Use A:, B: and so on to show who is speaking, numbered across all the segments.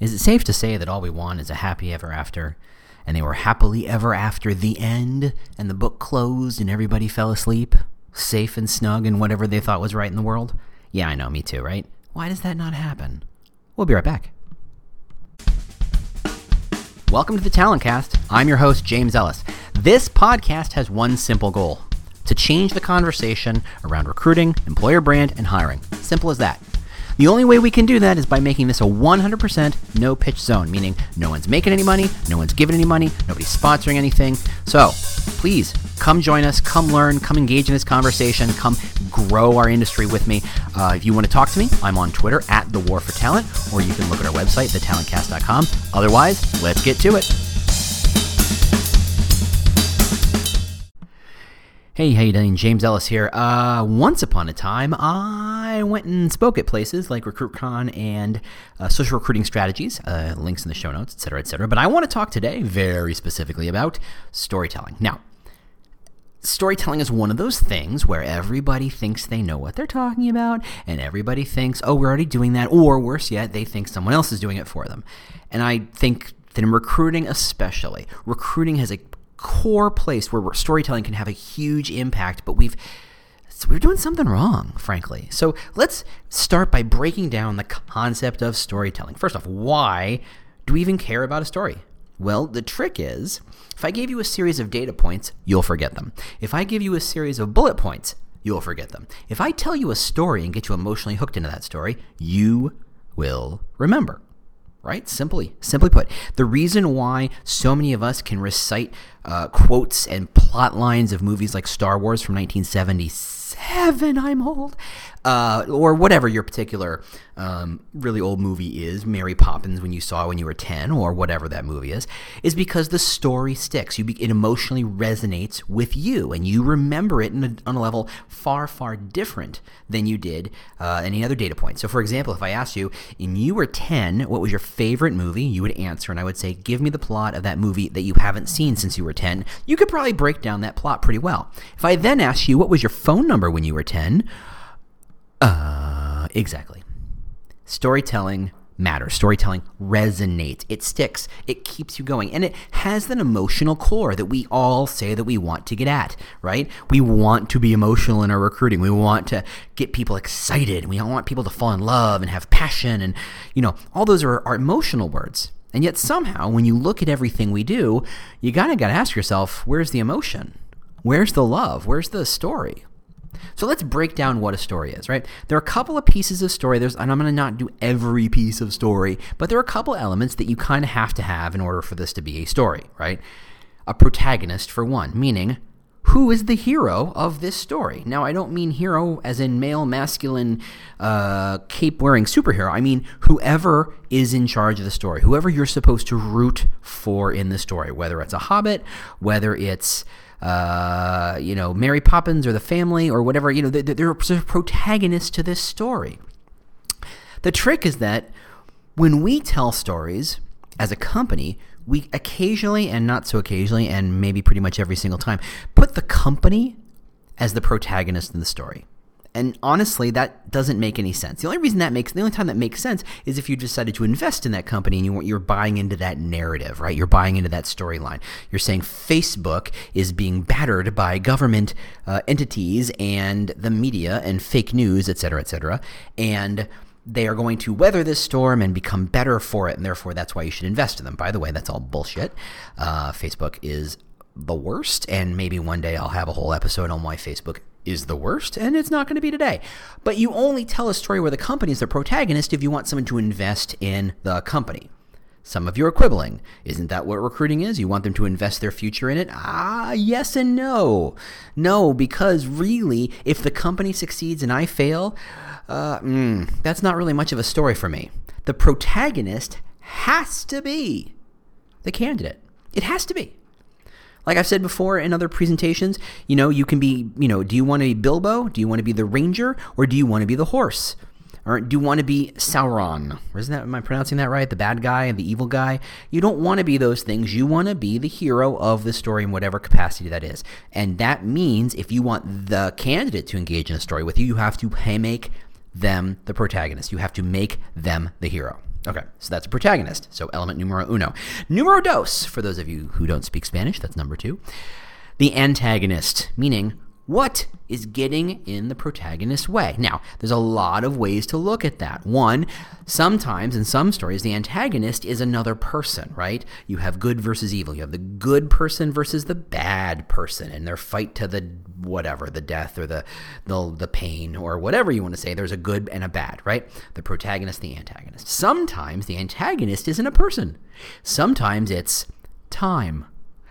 A: Is it safe to say that all we want is a happy ever after? And they were happily ever after the end, and the book closed, and everybody fell asleep, safe and snug in whatever they thought was right in the world? Yeah, I know, me too, right? Why does that not happen? We'll be right back. Welcome to the Talent Cast. I'm your host, James Ellis. This podcast has one simple goal to change the conversation around recruiting, employer brand, and hiring. Simple as that. The only way we can do that is by making this a 100% no pitch zone, meaning no one's making any money, no one's giving any money, nobody's sponsoring anything. So please come join us, come learn, come engage in this conversation, come grow our industry with me. Uh, if you want to talk to me, I'm on Twitter at The War for Talent, or you can look at our website, thetalentcast.com. Otherwise, let's get to it. Hey, how you doing? James Ellis here. Uh, once upon a time, I went and spoke at places like RecruitCon and uh, Social Recruiting Strategies. Uh, links in the show notes, etc., etc. But I want to talk today very specifically about storytelling. Now, storytelling is one of those things where everybody thinks they know what they're talking about, and everybody thinks, "Oh, we're already doing that," or worse yet, they think someone else is doing it for them. And I think that in recruiting, especially, recruiting has a core place where storytelling can have a huge impact, but we've we're doing something wrong, frankly. So let's start by breaking down the concept of storytelling. First off, why do we even care about a story? Well, the trick is if I gave you a series of data points, you'll forget them. If I give you a series of bullet points, you'll forget them. If I tell you a story and get you emotionally hooked into that story, you will remember right? Simply, simply put, the reason why so many of us can recite uh, quotes and plot lines of movies like Star Wars from 1977, I'm old, uh, or whatever your particular um, really old movie is, Mary Poppins when you saw when you were 10, or whatever that movie is, is because the story sticks. You be, it emotionally resonates with you, and you remember it a, on a level far, far different than you did uh, any other data point. So, for example, if I asked you, and you were 10, what was your favorite movie? You would answer, and I would say, give me the plot of that movie that you haven't seen since you were 10. You could probably break down that plot pretty well. If I then asked you, what was your phone number when you were 10? Uh, exactly. Storytelling matters. Storytelling resonates. It sticks. It keeps you going. And it has an emotional core that we all say that we want to get at, right? We want to be emotional in our recruiting. We want to get people excited. We want people to fall in love and have passion. And, you know, all those are, are emotional words. And yet somehow, when you look at everything we do, you kind of got to ask yourself, where's the emotion? Where's the love? Where's the story? So let's break down what a story is, right? There are a couple of pieces of story. There's, and I'm going to not do every piece of story, but there are a couple elements that you kind of have to have in order for this to be a story, right? A protagonist, for one, meaning who is the hero of this story? Now, I don't mean hero as in male, masculine, uh, cape wearing superhero. I mean whoever is in charge of the story, whoever you're supposed to root for in the story, whether it's a hobbit, whether it's uh, you know, Mary Poppins or the family or whatever, you know, they're, they're protagonists to this story. The trick is that when we tell stories as a company, we occasionally and not so occasionally, and maybe pretty much every single time, put the company as the protagonist in the story. And honestly, that doesn't make any sense. The only reason that makes the only time that makes sense is if you decided to invest in that company and you you're buying into that narrative, right? You're buying into that storyline. You're saying Facebook is being battered by government uh, entities and the media and fake news, et cetera, et cetera, and they are going to weather this storm and become better for it, and therefore that's why you should invest in them. By the way, that's all bullshit. Uh, Facebook is the worst, and maybe one day I'll have a whole episode on why Facebook is the worst, and it's not going to be today. But you only tell a story where the company is the protagonist if you want someone to invest in the company. Some of you are quibbling. Isn't that what recruiting is? You want them to invest their future in it? Ah, yes and no. No, because really, if the company succeeds and I fail, uh, mm, that's not really much of a story for me. The protagonist has to be the candidate. It has to be. Like I've said before in other presentations, you know, you can be, you know, do you want to be Bilbo? Do you want to be the ranger? Or do you want to be the horse? Or do you want to be Sauron? Isn't that, am I pronouncing that right? The bad guy and the evil guy? You don't want to be those things. You want to be the hero of the story in whatever capacity that is. And that means if you want the candidate to engage in a story with you, you have to make them the protagonist. You have to make them the hero. Okay, so that's a protagonist. So element numero uno. Numero dos, for those of you who don't speak Spanish, that's number two. The antagonist, meaning what is getting in the protagonist's way? Now, there's a lot of ways to look at that. One, sometimes in some stories, the antagonist is another person, right? You have good versus evil. You have the good person versus the bad person, and their fight to the whatever, the death or the, the, the pain or whatever you want to say. There's a good and a bad, right? The protagonist, the antagonist. Sometimes the antagonist isn't a person, sometimes it's time.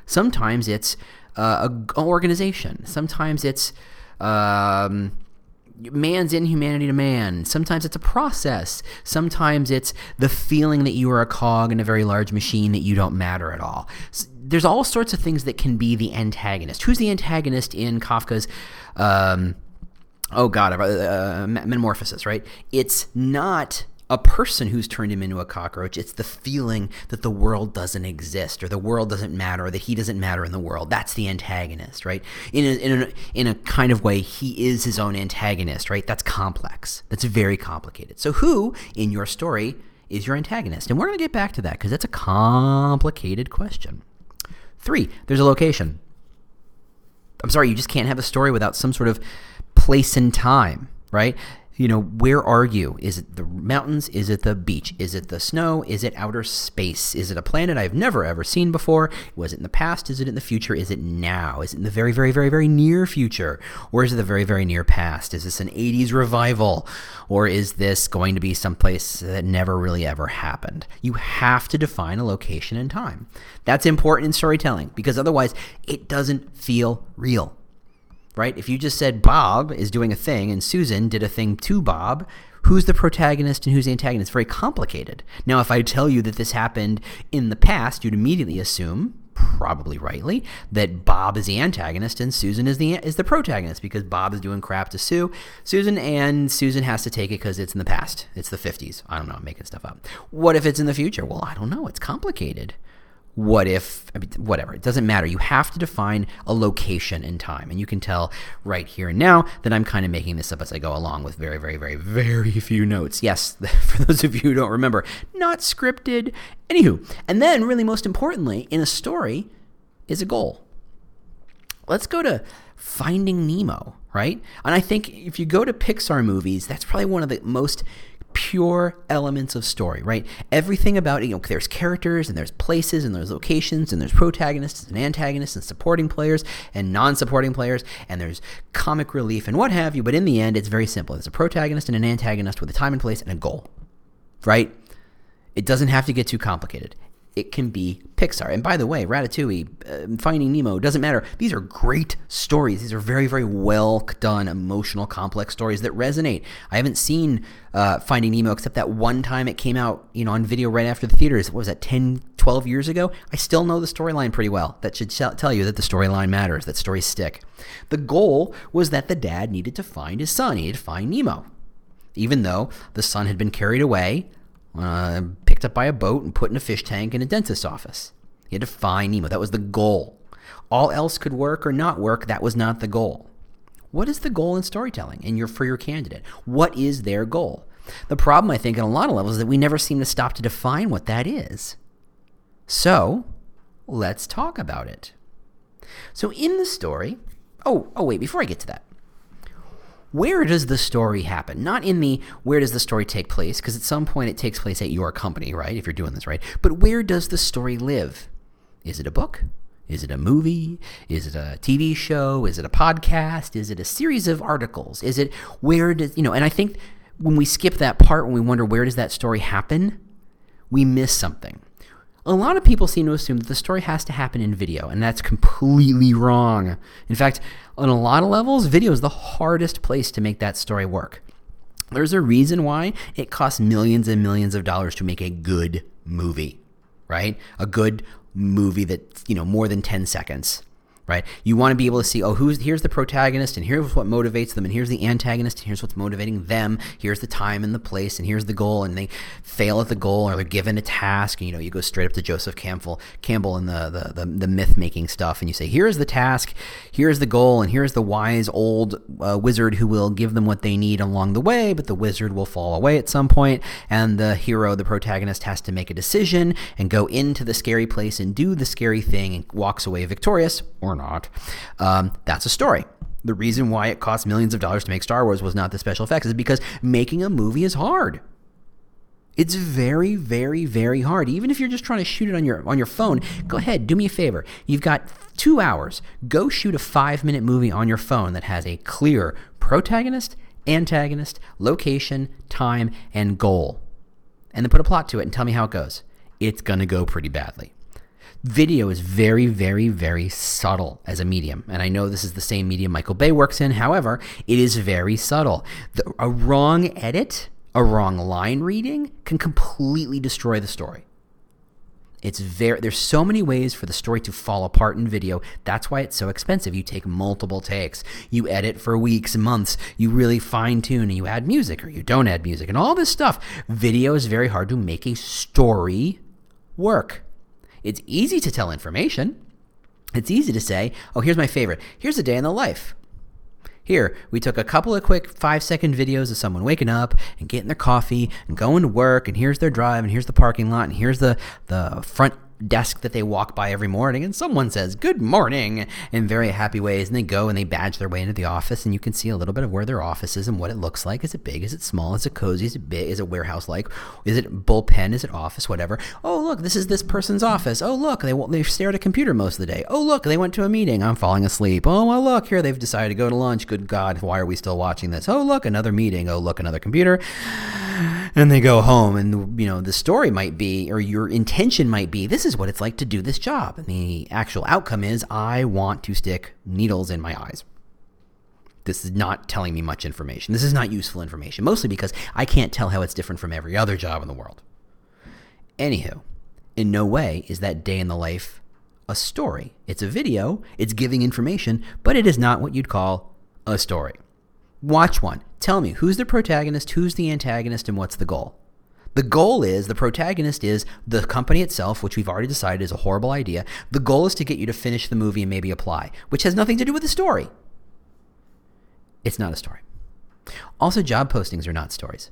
A: Sometimes it's uh, a, organization. Sometimes it's um, man's inhumanity to man. Sometimes it's a process. Sometimes it's the feeling that you are a cog in a very large machine that you don't matter at all. There's all sorts of things that can be the antagonist. Who's the antagonist in Kafka's? Um, oh God, uh, uh Metamorphosis, right? It's not a person who's turned him into a cockroach. It's the feeling that the world doesn't exist or the world doesn't matter or that he doesn't matter in the world. That's the antagonist, right? In a, in a, in a kind of way, he is his own antagonist, right? That's complex. That's very complicated. So, who in your story is your antagonist? And we're going to get back to that because that's a complicated question. Three, there's a location. I'm sorry, you just can't have a story without some sort of place and time, right? You know, where are you? Is it the mountains? Is it the beach? Is it the snow? Is it outer space? Is it a planet I've never ever seen before? Was it in the past? Is it in the future? Is it now? Is it in the very, very, very, very near future? Or is it the very, very near past? Is this an 80s revival? Or is this going to be someplace that never really ever happened? You have to define a location and time. That's important in storytelling because otherwise it doesn't feel real right? If you just said Bob is doing a thing and Susan did a thing to Bob, who's the protagonist and who's the antagonist? It's very complicated. Now, if I tell you that this happened in the past, you'd immediately assume, probably rightly, that Bob is the antagonist and Susan is the is the protagonist because Bob is doing crap to Sue, Susan, and Susan has to take it because it's in the past. It's the 50s. I don't know. I'm making stuff up. What if it's in the future? Well, I don't know. It's complicated what if, I mean, whatever. It doesn't matter. You have to define a location and time. And you can tell right here and now that I'm kind of making this up as I go along with very, very, very, very few notes. Yes, for those of you who don't remember, not scripted. Anywho, and then, really, most importantly, in a story is a goal. Let's go to Finding Nemo, right? And I think if you go to Pixar movies, that's probably one of the most pure elements of story, right? Everything about you know, there's characters and there's places and there's locations and there's protagonists and antagonists and supporting players and non-supporting players and there's comic relief and what have you, but in the end it's very simple. There's a protagonist and an antagonist with a time and place and a goal. Right? It doesn't have to get too complicated it can be Pixar. And by the way, Ratatouille, uh, Finding Nemo, doesn't matter. These are great stories. These are very, very well done, emotional, complex stories that resonate. I haven't seen uh, Finding Nemo except that one time it came out, you know, on video right after the theaters. What was that, 10, 12 years ago? I still know the storyline pretty well. That should tell you that the storyline matters, that stories stick. The goal was that the dad needed to find his son. He needed to find Nemo. Even though the son had been carried away uh, picked up by a boat and put in a fish tank in a dentist's office. He had to find Nemo. That was the goal. All else could work or not work. That was not the goal. What is the goal in storytelling and your, for your candidate? What is their goal? The problem, I think, on a lot of levels is that we never seem to stop to define what that is. So, let's talk about it. So, in the story, oh, oh, wait, before I get to that, where does the story happen? Not in the where does the story take place, because at some point it takes place at your company, right? If you're doing this right. But where does the story live? Is it a book? Is it a movie? Is it a TV show? Is it a podcast? Is it a series of articles? Is it where does, you know, and I think when we skip that part, when we wonder where does that story happen, we miss something. A lot of people seem to assume that the story has to happen in video, and that's completely wrong. In fact, on a lot of levels, video is the hardest place to make that story work. There's a reason why it costs millions and millions of dollars to make a good movie, right? A good movie that's, you know, more than 10 seconds. Right? You want to be able to see, oh, who's here's the protagonist, and here's what motivates them, and here's the antagonist, and here's what's motivating them. Here's the time and the place, and here's the goal, and they fail at the goal, or they're given a task. And, you know, you go straight up to Joseph Campbell, Campbell, and the the, the, the myth making stuff, and you say, here's the task, here's the goal, and here's the wise old uh, wizard who will give them what they need along the way, but the wizard will fall away at some point, and the hero, the protagonist, has to make a decision and go into the scary place and do the scary thing, and walks away victorious or not, um, that's a story. The reason why it cost millions of dollars to make Star Wars was not the special effects, is because making a movie is hard. It's very, very, very hard. Even if you're just trying to shoot it on your on your phone, go ahead, do me a favor. You've got two hours. Go shoot a five minute movie on your phone that has a clear protagonist, antagonist, location, time, and goal. And then put a plot to it and tell me how it goes. It's gonna go pretty badly video is very, very, very subtle as a medium. And I know this is the same medium Michael Bay works in. However, it is very subtle. The, a wrong edit, a wrong line reading can completely destroy the story. It's very there's so many ways for the story to fall apart in video. That's why it's so expensive. You take multiple takes. You edit for weeks months. You really fine tune and you add music or you don't add music and all this stuff. Video is very hard to make a story work. It's easy to tell information. It's easy to say, oh, here's my favorite. Here's a day in the life. Here, we took a couple of quick five second videos of someone waking up and getting their coffee and going to work, and here's their drive, and here's the parking lot, and here's the, the front desk that they walk by every morning and someone says good morning in very happy ways and they go and they badge their way into the office and you can see a little bit of where their office is and what it looks like. Is it big? Is it small? Is it cozy? Is it big? Is it warehouse like is it bullpen? Is it office? Whatever. Oh look this is this person's office. Oh look they they stare at a computer most of the day. Oh look they went to a meeting. I'm falling asleep. Oh well look here they've decided to go to lunch. Good god why are we still watching this? Oh look another meeting. Oh look another computer and they go home and you know the story might be or your intention might be this is what it's like to do this job. And the actual outcome is i want to stick needles in my eyes. This is not telling me much information. This is not useful information mostly because i can't tell how it's different from every other job in the world. Anywho in no way is that day in the life a story. It's a video. It's giving information but it is not what you'd call a story. Watch one. Tell me who's the protagonist, who's the antagonist, and what's the goal. The goal is the protagonist is the company itself, which we've already decided is a horrible idea. The goal is to get you to finish the movie and maybe apply, which has nothing to do with the story. It's not a story. Also, job postings are not stories.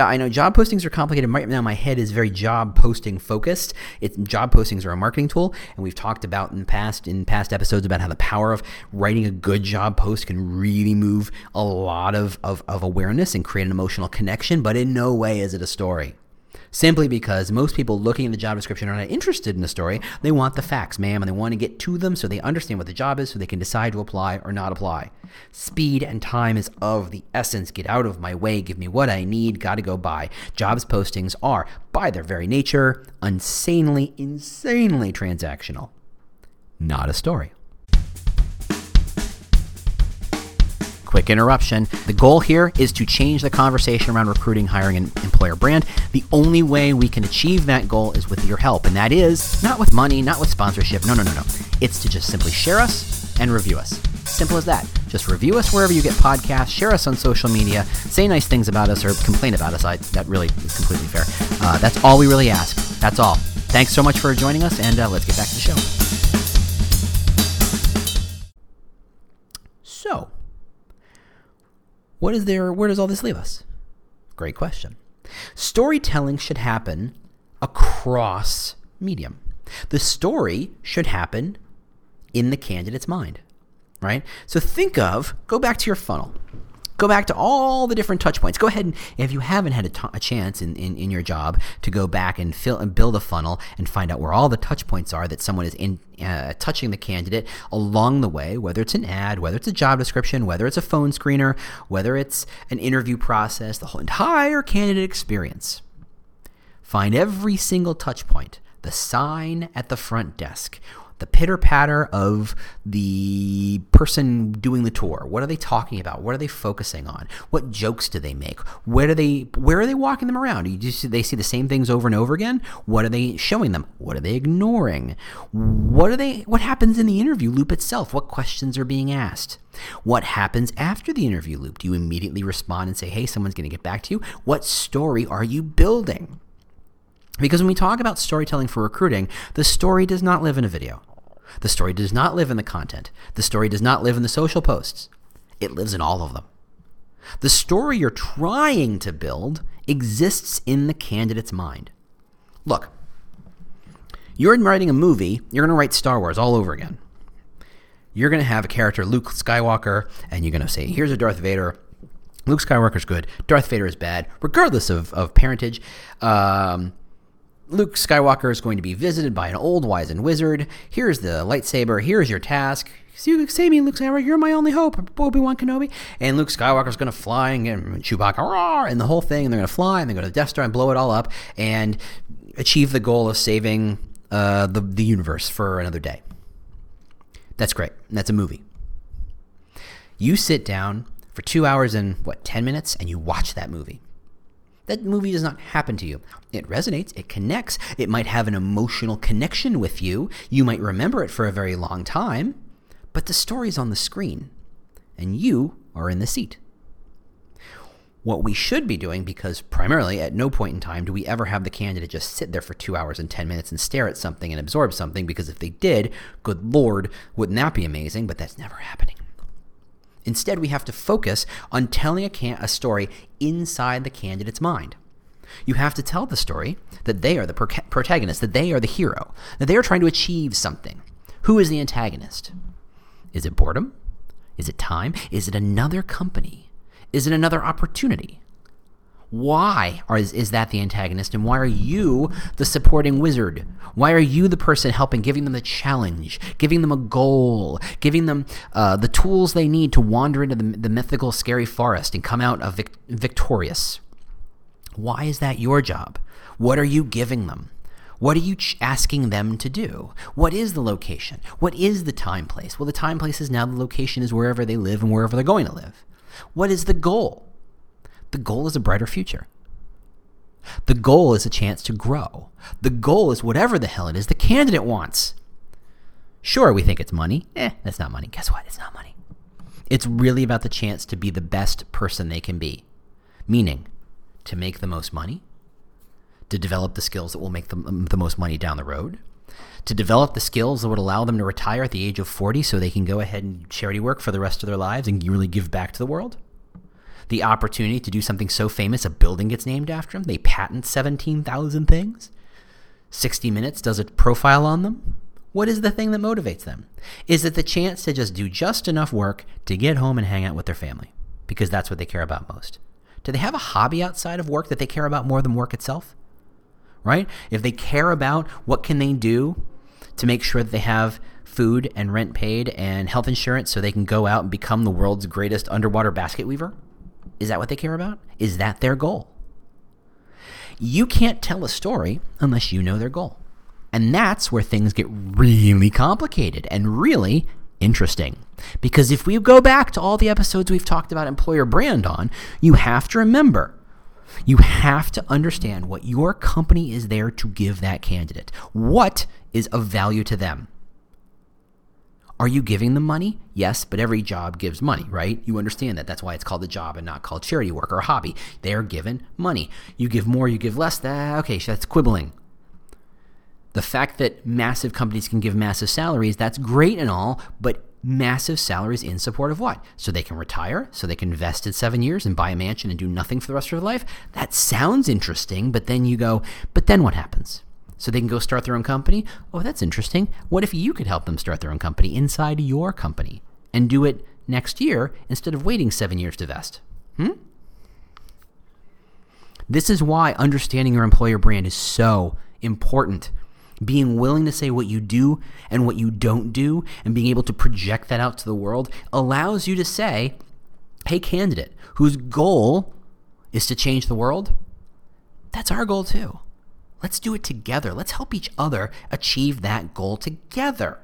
A: I know job postings are complicated. Right now, my head is very job posting focused. It's job postings are a marketing tool, and we've talked about in past in past episodes about how the power of writing a good job post can really move a lot of, of, of awareness and create an emotional connection. But in no way is it a story simply because most people looking at the job description are not interested in the story. They want the facts, ma'am, and they want to get to them so they understand what the job is so they can decide to apply or not apply. Speed and time is of the essence. Get out of my way. Give me what I need. Gotta go buy. Jobs postings are, by their very nature, insanely, insanely transactional. Not a story. Quick interruption. The goal here is to change the conversation around recruiting, hiring, and employer brand. The only way we can achieve that goal is with your help, and that is not with money, not with sponsorship. No, no, no, no. It's to just simply share us and review us. Simple as that. Just review us wherever you get podcasts, share us on social media, say nice things about us or complain about us. I, that really is completely fair. Uh, that's all we really ask. That's all. Thanks so much for joining us, and uh, let's get back to the show. So, what is there? Where does all this leave us? Great question. Storytelling should happen across medium. The story should happen in the candidate's mind, right? So think of, go back to your funnel. Go back to all the different touch points. Go ahead and, if you haven't had a, t- a chance in, in, in your job to go back and fill and build a funnel and find out where all the touch points are that someone is in uh, touching the candidate along the way, whether it's an ad, whether it's a job description, whether it's a phone screener, whether it's an interview process, the whole entire candidate experience. Find every single touch point, the sign at the front desk, the pitter patter of the person doing the tour. What are they talking about? What are they focusing on? What jokes do they make? Where do they where are they walking them around? Do you just they see the same things over and over again. What are they showing them? What are they ignoring? What are they what happens in the interview loop itself? What questions are being asked? What happens after the interview loop? Do you immediately respond and say, "Hey, someone's going to get back to you"? What story are you building? Because when we talk about storytelling for recruiting, the story does not live in a video. The story does not live in the content. The story does not live in the social posts. It lives in all of them. The story you're trying to build exists in the candidate's mind. Look, you're writing a movie, you're going to write Star Wars all over again. You're going to have a character, Luke Skywalker, and you're going to say, here's a Darth Vader. Luke Skywalker's good. Darth Vader is bad, regardless of, of parentage. Um, Luke Skywalker is going to be visited by an old wizened wizard. Here's the lightsaber. Here's your task. Save me, Luke Skywalker. You're my only hope, Obi Wan Kenobi. And Luke Skywalker's going to fly and, Chewbacca, roar, and the whole thing. And they're going to fly and they're going to Death Star and blow it all up and achieve the goal of saving uh, the the universe for another day. That's great. That's a movie. You sit down for two hours and what ten minutes, and you watch that movie. That movie does not happen to you. It resonates, it connects, it might have an emotional connection with you. You might remember it for a very long time, but the story's on the screen, and you are in the seat. What we should be doing, because primarily at no point in time do we ever have the candidate just sit there for two hours and 10 minutes and stare at something and absorb something, because if they did, good lord, wouldn't that be amazing? But that's never happening. Instead, we have to focus on telling a, can- a story inside the candidate's mind. You have to tell the story that they are the pro- protagonist, that they are the hero, that they are trying to achieve something. Who is the antagonist? Is it boredom? Is it time? Is it another company? Is it another opportunity? Why are, is, is that the antagonist, and why are you the supporting wizard? Why are you the person helping, giving them the challenge, giving them a goal, giving them uh, the tools they need to wander into the, the mythical, scary forest and come out of vic- victorious? Why is that your job? What are you giving them? What are you ch- asking them to do? What is the location? What is the time place? Well, the time place is now the location is wherever they live and wherever they're going to live. What is the goal? The goal is a brighter future. The goal is a chance to grow. The goal is whatever the hell it is the candidate wants. Sure, we think it's money. Eh, that's not money. Guess what? It's not money. It's really about the chance to be the best person they can be. Meaning, to make the most money, to develop the skills that will make them the most money down the road, to develop the skills that would allow them to retire at the age of 40 so they can go ahead and charity work for the rest of their lives and really give back to the world the opportunity to do something so famous a building gets named after them. They patent 17,000 things. 60 Minutes does a profile on them. What is the thing that motivates them? Is it the chance to just do just enough work to get home and hang out with their family? Because that's what they care about most. Do they have a hobby outside of work that they care about more than work itself? Right? If they care about what can they do to make sure that they have food and rent paid and health insurance so they can go out and become the world's greatest underwater basket weaver? Is that what they care about? Is that their goal? You can't tell a story unless you know their goal. And that's where things get really complicated and really interesting. Because if we go back to all the episodes we've talked about employer brand on, you have to remember you have to understand what your company is there to give that candidate. What is of value to them? Are you giving them money? Yes, but every job gives money, right? You understand that. That's why it's called a job and not called charity work or a hobby. They're given money. You give more, you give less. That, okay, so that's quibbling. The fact that massive companies can give massive salaries, that's great and all, but massive salaries in support of what? So they can retire, so they can invest in seven years and buy a mansion and do nothing for the rest of their life? That sounds interesting, but then you go, but then what happens? So they can go start their own company. Oh, that's interesting. What if you could help them start their own company inside your company and do it next year instead of waiting seven years to vest? Hmm? This is why understanding your employer brand is so important. Being willing to say what you do and what you don't do and being able to project that out to the world allows you to say, hey, candidate, whose goal is to change the world, that's our goal too. Let's do it together. Let's help each other achieve that goal together.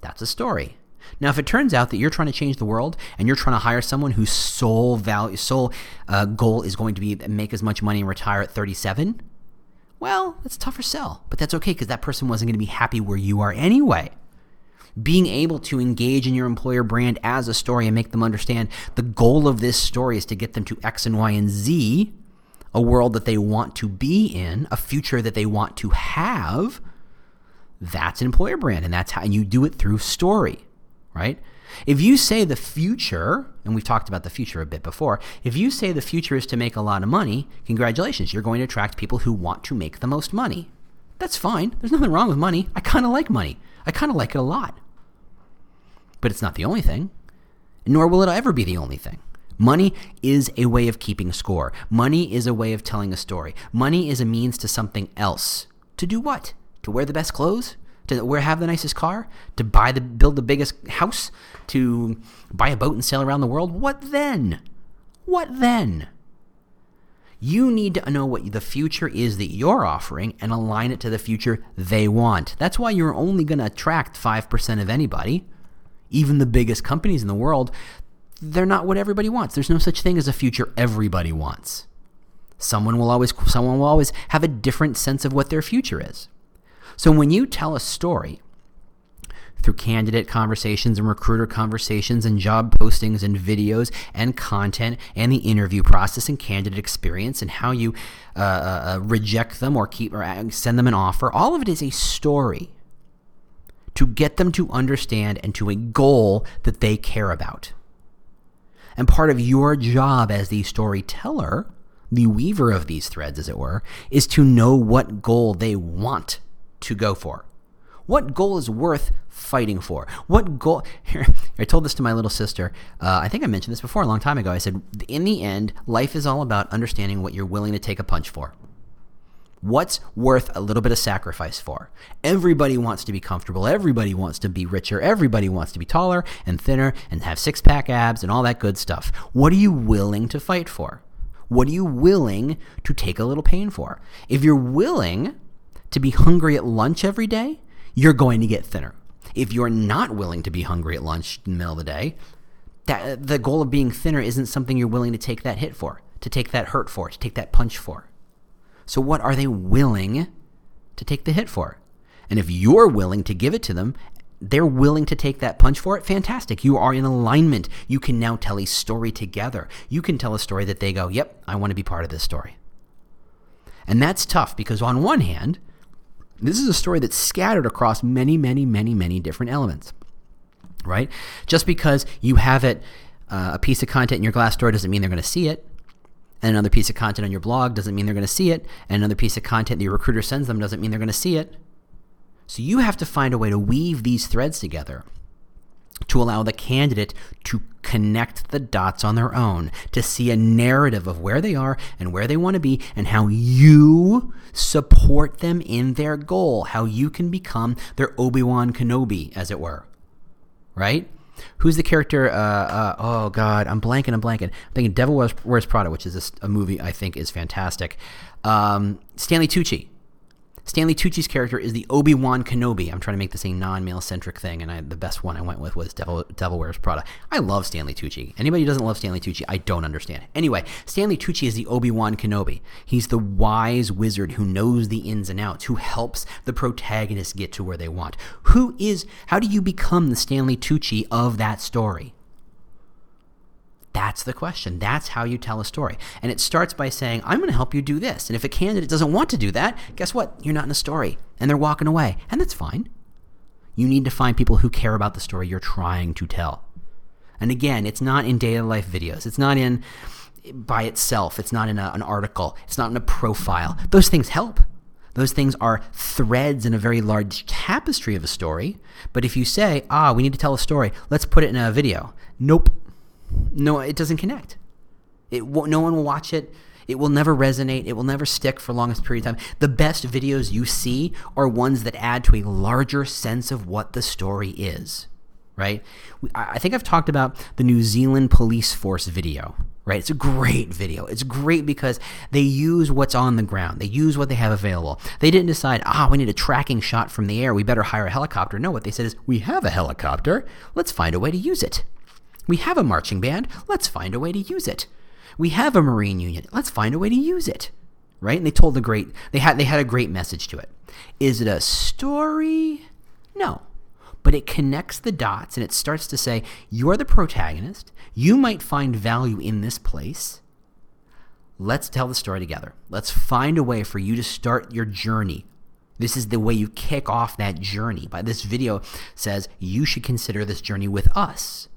A: That's a story. Now, if it turns out that you're trying to change the world and you're trying to hire someone whose sole value, sole uh, goal is going to be make as much money and retire at 37, well, that's a tougher sell, but that's okay because that person wasn't going to be happy where you are anyway. Being able to engage in your employer brand as a story and make them understand the goal of this story is to get them to X and Y and Z, a world that they want to be in, a future that they want to have. That's an employer brand, and that's how you do it through story right? If you say the future, and we've talked about the future a bit before, if you say the future is to make a lot of money, congratulations, you're going to attract people who want to make the most money. That's fine. There's nothing wrong with money. I kind of like money. I kind of like it a lot. But it's not the only thing, nor will it ever be the only thing. Money is a way of keeping score. Money is a way of telling a story. Money is a means to something else. To do what? To wear the best clothes? to where have the nicest car, to buy the build the biggest house, to buy a boat and sail around the world. What then? What then? You need to know what the future is that you're offering and align it to the future they want. That's why you're only going to attract 5% of anybody. Even the biggest companies in the world, they're not what everybody wants. There's no such thing as a future everybody wants. Someone will always someone will always have a different sense of what their future is. So when you tell a story through candidate conversations and recruiter conversations and job postings and videos and content and the interview process and candidate experience and how you uh, uh, uh reject them or keep or send them an offer, all of it is a story to get them to understand and to a goal that they care about. And part of your job as the storyteller, the weaver of these threads, as it were, is to know what goal they want to go for? What goal is worth fighting for? What goal? Here, I told this to my little sister. Uh, I think I mentioned this before a long time ago. I said, in the end, life is all about understanding what you're willing to take a punch for. What's worth a little bit of sacrifice for? Everybody wants to be comfortable. Everybody wants to be richer. Everybody wants to be taller and thinner and have six pack abs and all that good stuff. What are you willing to fight for? What are you willing to take a little pain for? If you're willing to be hungry at lunch every day, you're going to get thinner. If you're not willing to be hungry at lunch in the middle of the day, that, the goal of being thinner isn't something you're willing to take that hit for, to take that hurt for, to take that punch for. So, what are they willing to take the hit for? And if you're willing to give it to them, they're willing to take that punch for it, fantastic. You are in alignment. You can now tell a story together. You can tell a story that they go, yep, I want to be part of this story. And that's tough because, on one hand, this is a story that's scattered across many, many, many, many different elements, right? Just because you have it, uh, a piece of content in your Glassdoor doesn't mean they're going to see it. And another piece of content on your blog doesn't mean they're going to see it. And another piece of content that your recruiter sends them doesn't mean they're going to see it. So you have to find a way to weave these threads together to allow the candidate to connect the dots on their own, to see a narrative of where they are and where they want to be, and how you support them in their goal, how you can become their Obi Wan Kenobi, as it were. Right? Who's the character? Uh, uh, oh God, I'm blanking. I'm blanking. I'm thinking Devil Wears, Wears Prada, which is a, a, movie I think is fantastic. Um, Stanley Tucci Stanley Tucci's character is the Obi Wan Kenobi. I'm trying to make this a non male centric thing, and I, the best one I went with was Devil, Devil Wears Prada. I love Stanley Tucci. Anybody who doesn't love Stanley Tucci, I don't understand. Anyway, Stanley Tucci is the Obi Wan Kenobi. He's the wise wizard who knows the ins and outs, who helps the protagonist get to where they want. Who is? How do you become the Stanley Tucci of that story? That's the question. That's how you tell a story. And it starts by saying, I'm going to help you do this. And if a candidate doesn't want to do that, guess what? You're not in a story. And they're walking away. And that's fine. You need to find people who care about the story you're trying to tell. And again, it's not in daily life videos. It's not in by itself. It's not in a, an article. It's not in a profile. Those things help. Those things are threads in a very large tapestry of a story. But if you say, ah, we need to tell a story, let's put it in a video. Nope. No, it doesn't connect. It no one will watch it. It will never resonate. It will never stick for longest period of time. The best videos you see are ones that add to a larger sense of what the story is. Right? I think I've talked about the New Zealand police force video, right? It's a great video. It's great because they use what's on the ground. They use what they have available. They didn't decide, ah, we need a tracking shot from the air. We better hire a helicopter. No, what they said is, we have a helicopter. Let's find a way to use it. We have a marching band. Let's find a way to use it. We have a marine union. Let's find a way to use it. Right? And they told a great they had they had a great message to it. Is it a story? No but it connects the dots and it starts to say, You're the protagonist. You might find value in this place. Let's tell the story together. Let's find a way for you to start your journey. This is the way you kick off that journey. By this video says you should consider this journey with us.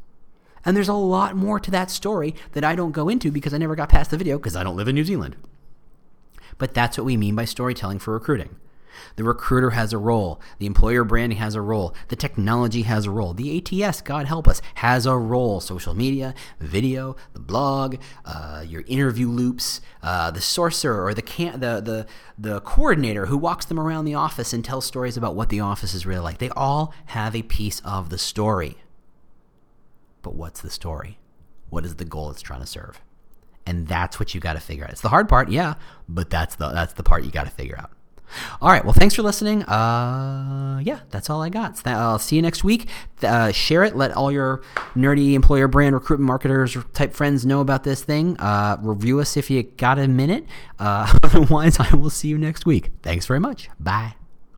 A: And there's a lot more to that story that I don't go into because I never got past the video because I don't live in New Zealand. But that's what we mean by storytelling for recruiting. The recruiter has a role. The employer branding has a role. The technology has a role. The ATS, God help us, has a role. Social media, video, the blog, uh, your interview loops, uh, the sorcerer or the, can- the, the, the coordinator who walks them around the office and tells stories about what the office is really like. They all have a piece of the story. But what's the story? What is the goal it's trying to serve? And that's what you got to figure out. It's the hard part, yeah, but that's the that's the part you got to figure out. All right. Well, thanks for listening. Uh, yeah, that's all I got. I'll see you next week. Uh, share it. Let all your nerdy employer brand recruitment marketers type friends know about this thing. Uh, review us if you got a minute. Uh, otherwise, I will see you next week. Thanks very much. Bye.